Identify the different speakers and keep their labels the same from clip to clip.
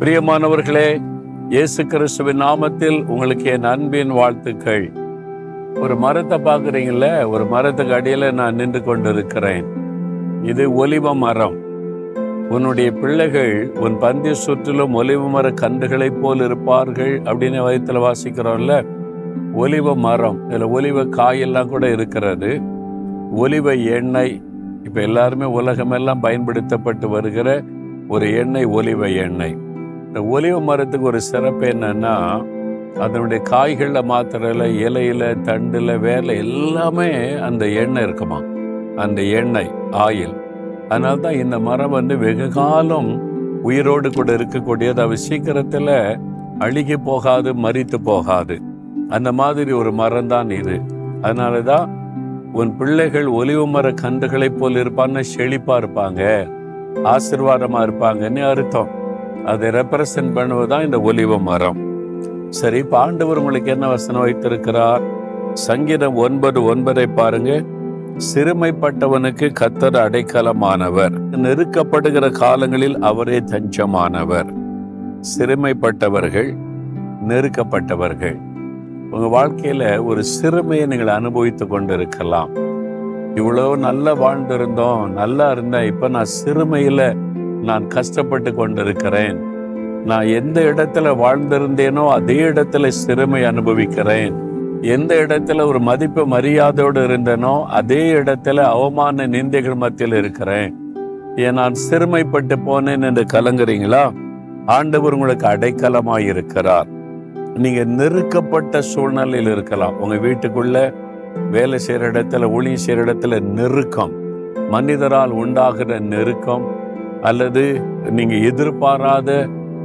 Speaker 1: பிரியமானவர்களே இயேசு கிறிஸ்துவின் நாமத்தில் உங்களுக்கு என் அன்பின் வாழ்த்துக்கள். ஒரு மரத்தை பார்க்குறீங்கள ஒரு மரத்துக்கு அடியில் நான் நின்று கொண்டிருக்கிறேன். இது ஒலிவ மரம். உன்னுடைய பிள்ளைகள் உன் பந்தி சுற்றிலும் ஒலிவ மர கன்றுகளைப் போல் இருப்பார்கள் அப்படின்னு வயத்தில் வாசிக்கிறோம்ல. ஒலிவ மரம் இதில் ஒலிவ காயெல்லாம் கூட இருக்கிறது. ஒலிவ எண்ணெய் இப்போ எல்லாருமே உலகமெல்லாம் பயன்படுத்தப்பட்டு வருகிற ஒரு எண்ணெய் ஒலிவ எண்ணெய். இந்த ஒலிவ மரத்துக்கு ஒரு சிறப்பு என்னன்னா அதனுடைய காய்களில் மாத்திரையில் இலையில தண்டில் வேலை எல்லாமே அந்த எண்ணெய் இருக்குமா? அந்த எண்ணெய் ஆயில். அதனால தான் இந்த மரம் வந்து வெகு காலம் உயிரோடு கூட இருக்கக்கூடியது. அவை சீக்கிரத்தில் அழுகி போகாது மறித்து போகாது. அந்த மாதிரி ஒரு மரம் தான் இது. அதனால தான் உன் பிள்ளைகள் ஒலிவு மர கன்றுகளைப் போல் இருப்பான்னு செழிப்பாக இருப்பாங்க ஆசிர்வாதமாக இருப்பாங்கன்னு அர்த்தம். அதை ரெப்ரசன்ட் பண்ணுவதுதான் இந்த ஒலிவ மரம். சரி பாண்டவர் ஆண்டவர் உங்களுக்கு என்ன வசனம் வைத்திருக்கிறார்? சங்கீதம் ஒன்பது ஒன்பதை பாருங்க. சிறுமைப்பட்டவனுக்கு கத்தர் அடைக்கலமானவர். நெருக்கப்படுகிற காலங்களில் அவரே தஞ்சமானவர். சிறுமைப்பட்டவர்கள் நெருக்கப்பட்டவர்கள். உங்க வாழ்க்கையில ஒரு சிறுமையை நீங்கள் அனுபவித்து கொண்டிருக்கலாம். இவ்வளவு நல்லா வாழ்ந்திருந்தோம் நல்லா இருந்தேன் இப்ப நான் சிறுமையில நான் கஷ்டப்பட்டு கொண்டிருக்கிறேன். நான் எந்த இடத்துல வாழ்ந்திருந்தேனோ அதே இடத்துல சிறுமை அனுபவிக்கிறேன். எந்த இடத்துல ஒரு மதிப்பு மரியாதையோடு இருந்தேனோ அதே இடத்துல அவமான நிந்தைகள் மத்தியில் இருக்கிறேன். ஏன் நான் சிறுமைப்பட்டு போனேன் என்று கலங்குறீங்களா? ஆண்டவர் உங்களுக்கு அடைக்கலமாய் இருக்கிறார். நீங்க நெருக்கப்பட்ட சூழ்நிலையில் இருக்கலாம். உங்க வீட்டுக்குள்ள வேலை செய்யற இடத்துல ஒளி செய்யற இடத்துல நெருக்கம். மனிதரால் உண்டாகிற நெருக்கம் அல்லது நீங்கள் எதிர்பாராத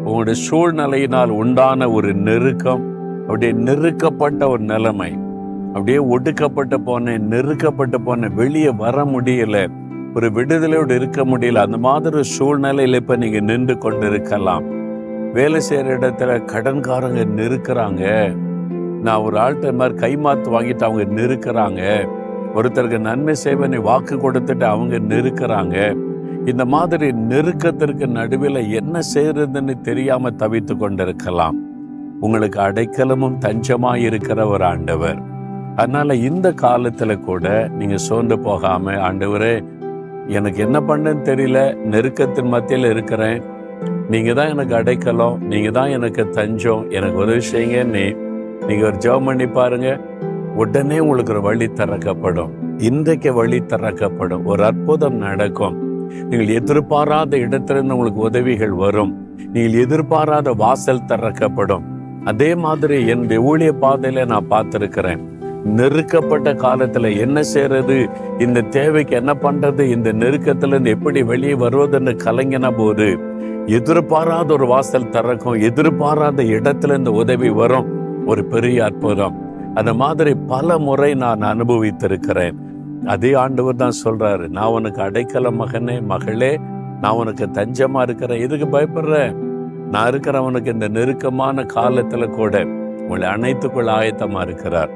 Speaker 1: உங்களுடைய சூழ்நிலையினால் உண்டான ஒரு நெருக்கம் அப்படியே நெருக்கப்பட்ட ஒரு நிலைமை அப்படியே ஒடுக்கப்பட்டு போனேன் நெருக்கப்பட்டு போனேன் வெளியே வர முடியல ஒரு விடுதலையோடு இருக்க முடியல அந்த மாதிரி சூழ்நிலையில் இப்போ நீங்கள் நின்று கொண்டு இருக்கலாம் வேலை செய்கிற இடத்துல கடன்காரங்க நெருக்கிறாங்க. நான் ஒரு ஆள்கிட்ட மாதிரி கைமாத்து வாங்கிட்டு அவங்க நெருக்கிறாங்க. ஒருத்தருக்கு நன்மை செய்வனை வாக்கு கொடுத்துட்டு அவங்க நெருக்கிறாங்க. இந்த மாதிரி நெருக்கத்திற்கு நடுவில் என்ன செய்யறதுன்னு தெரியாம தவித்து கொண்டிருக்கலாம். உங்களுக்கு அடைக்கலமும் தஞ்சமாக இருக்கிற ஒரு ஆண்டவர். அதனால இந்த காலத்துல கூட நீங்க சோர்ந்து போகாம ஆண்டவரே எனக்கு என்ன பண்ணுன்னு தெரியல நெருக்கத்தின் மத்தியில் இருக்கிறேன். நீங்க தான் எனக்கு அடைக்கலம் நீங்க தான் எனக்கு தஞ்சம் எனக்கு உதவி செய்யுங்க நீ நீங்க ஒரு ஜெபம் பண்ணி பாருங்க. உடனே உங்களுக்கு ஒரு வழி திறக்கப்படும். இன்றைக்கு வழி திறக்கப்படும். ஒரு அற்புதம் நடக்கும். நீங்கள் எதிர்பாராத இடத்திலிருந்து உங்களுக்கு உதவிகள் வரும். நீங்கள் எதிர்பாராத வாசல் திறக்கப்படும். அதே மாதிரி என்னுடைய ஊழிய பாதையில நான் பார்த்துருக்கிறேன். நெருக்கப்பட்ட காலத்துல என்ன செய்யறது இந்த தேவைக்கு என்ன பண்றது? இந்த நெருக்கத்துல இருந்து எப்படி வெளியே வருவதுன்னு கலங்கின போது எதிர்பாராத ஒரு வாசல் திறக்கும் எதிர்பாராத இடத்துல இந்த உதவி வரும். ஒரு பெரிய அற்புதம். அந்த மாதிரி பல முறை நான் அனுபவித்திருக்கிறேன். அதே ஆண்டவர் தான் சொல்றாரு நான் உனக்கு அடைக்கல மகனே மகளே நான் உனக்கு தஞ்சமா இருக்கிறேன். எதுக்கு பயப்படுறேன் நான் இருக்கிறவனுக்கு இந்த நெருக்கமான காலத்துல கூட உங்களை அனைத்துக்குள்ள ஆயத்தமா இருக்கிறார்.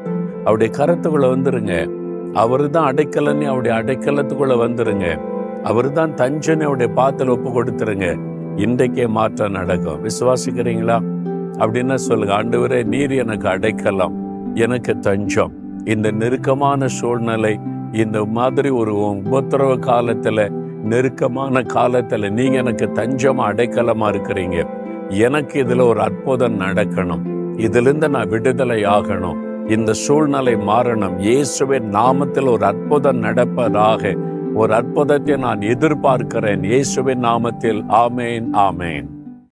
Speaker 1: அவருடைய கரத்துக்குள்ள வந்துருங்க. அவரு தான் அடைக்கலன்னு அவருடைய அடைக்கலத்துக்குள்ள வந்துருங்க. அவரு தான் தஞ்சன்னு அவருடைய பாத்தில் ஒப்பு கொடுத்துருங்க. இன்றைக்கே மாற்றம் நடக்கும். விசுவாசிக்கிறீங்களா? அப்படின்னா சொல்லுங்க ஆண்டவரே நீர் எனக்கு அடைக்கலம். எனக்கு தஞ்சம். இந்த நெருக்கமான சூழ்நிலை இந்த மாதிரி ஒரு உபத்திரவ காலத்துல நெருக்கமான காலத்துல நீங்க எனக்கு தஞ்சமாக அடைக்கலமா இருக்கிறீங்க. எனக்கு இதுல ஒரு அற்புதம் நடக்கணும். இதிலிருந்து நான் விடுதலை ஆகணும். இந்த சூழ்நிலை மாறணும். இயேசுவின் நாமத்தில் ஒரு அற்புதம் நடப்பதாக ஒரு அற்புதத்தை நான் எதிர்பார்க்கிறேன். இயேசுவின் நாமத்தில். ஆமேன் ஆமேன்.